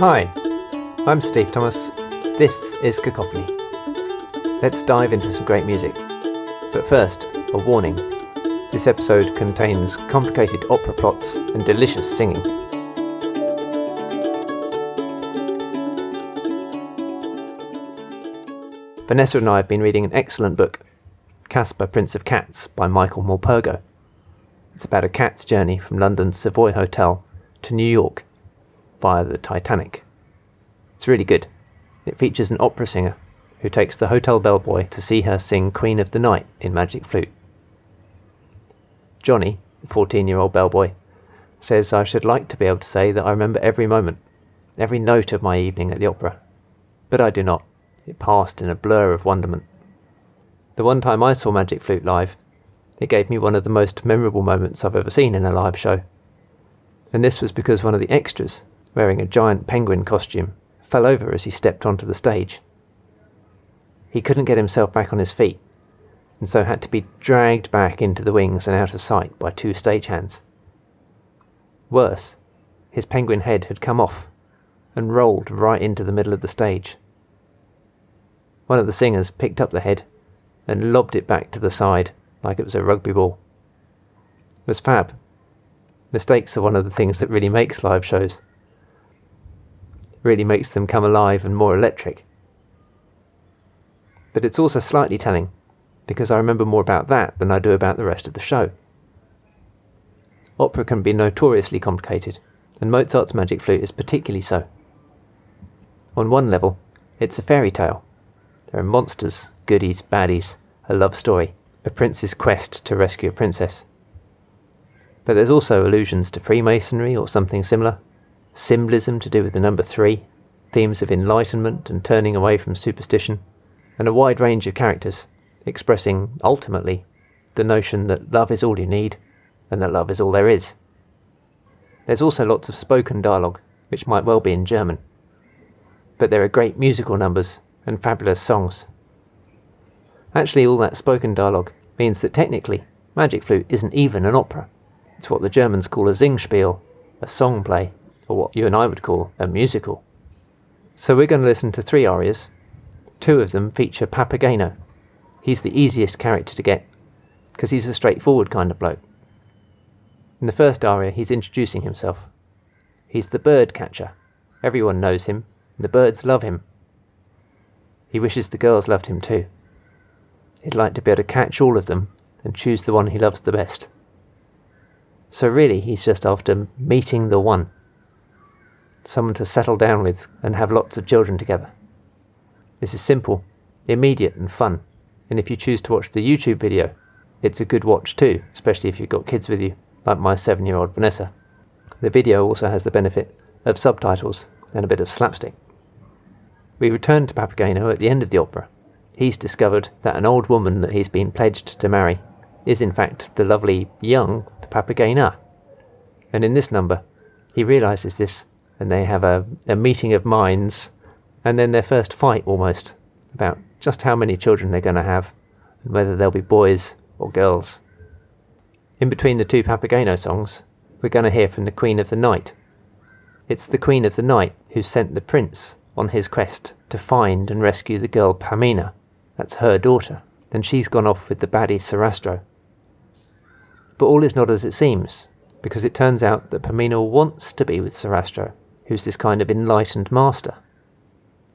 Hi, I'm Steve Thomas. This is Cacophony. Let's dive into some great music. But first, a warning. This episode contains complicated opera plots and delicious singing. Vanessa and I have been reading an excellent book, Caspar, Prince of Cats, by Michael Morpurgo. It's about a cat's journey from London's Savoy Hotel to New York via the Titanic. It's really good. It features an opera singer who takes the hotel bellboy to see her sing Queen of the Night in Magic Flute. Johnny, the 14 year old bellboy, says I should like to be able to say that I remember every moment, every note of my evening at the opera. But I do not. It passed in a blur of wonderment. The one time I saw Magic Flute live, it gave me one of the most memorable moments I've ever seen in a live show. And this was because one of the extras, wearing a giant penguin costume, fell over as he stepped onto the stage. He couldn't get himself back on his feet, and so had to be dragged back into the wings and out of sight by two stagehands. Worse, his penguin head had come off and rolled right into the middle of the stage. One of the singers picked up the head and lobbed it back to the side like it was a rugby ball. It was fab. Mistakes are one of the things that really makes live shows. Really makes them come alive and more electric. But it's also slightly telling because I remember more about that than I do about the rest of the show. Opera can be notoriously complicated, and Mozart's Magic Flute is particularly so. On one level, it's a fairy tale. There are monsters, goodies, baddies, a love story, a prince's quest to rescue a princess. But there's also allusions to Freemasonry or something similar, symbolism to do with the number three, themes of enlightenment and turning away from superstition, and a wide range of characters expressing, ultimately, the notion that love is all you need and that love is all there is. There's also lots of spoken dialogue, which might well be in German. But there are great musical numbers and fabulous songs. Actually, all that spoken dialogue means that technically, Magic Flute isn't even an opera. It's what the Germans call a Singspiel, a song play, what you and I would call a musical. So we're going to listen to three arias. Two of them feature Papageno. He's the easiest character to get, because he's a straightforward kind of bloke. In the first aria, he's introducing himself. He's the bird catcher. Everyone knows him, and the birds love him. He wishes the girls loved him too. He'd like to be able to catch all of them and choose the one he loves the best. So, really, he's just after meeting the one. Someone to settle down with and have lots of children together. This is simple, immediate, and fun. And if you choose to watch the YouTube video, it's a good watch too, especially if you've got kids with you like my seven year old Vanessa. The video also has the benefit of subtitles and a bit of slapstick. We return to Papageno at the end of the opera. He's discovered that an old woman that he's been pledged to marry is in fact the lovely young Papagena. And in this number, he realizes this, and they have a, a meeting of minds, and then their first fight almost about just how many children they're going to have, and whether they'll be boys or girls. In between the two Papageno songs, we're going to hear from the Queen of the Night. It's the Queen of the Night who sent the prince on his quest to find and rescue the girl Pamina. That's her daughter. Then she's gone off with the baddie Sarastro. But all is not as it seems, because it turns out that Pamina wants to be with Sarastro, who's this kind of enlightened master.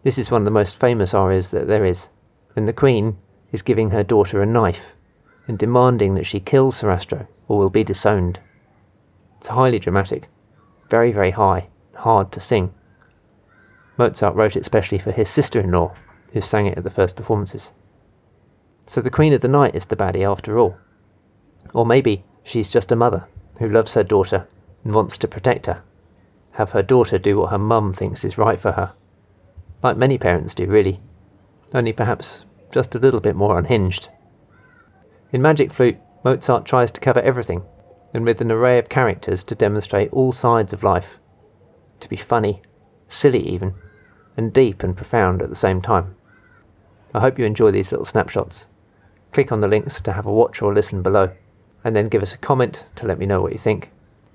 This is one of the most famous arias that there is, and the Queen is giving her daughter a knife and demanding that she kill Sarastro or will be disowned. It's highly dramatic, very, very high, hard to sing. Mozart wrote it specially for his sister in law, who sang it at the first performances. So the Queen of the Night is the baddie after all. Or maybe she's just a mother who loves her daughter and wants to protect her, have her daughter do what her mum thinks is right for her. Like many parents do, really, only perhaps just a little bit more unhinged. In Magic Flute, Mozart tries to cover everything, and with an array of characters to demonstrate all sides of life. To be funny, silly even, and deep and profound at the same time. I hope you enjoy these little snapshots. Click on the links to have a watch or listen below, and then give us a comment to let me know what you think.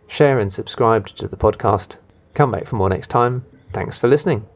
Share and subscribe to the podcast. Come back for more next time, Thanks for listening.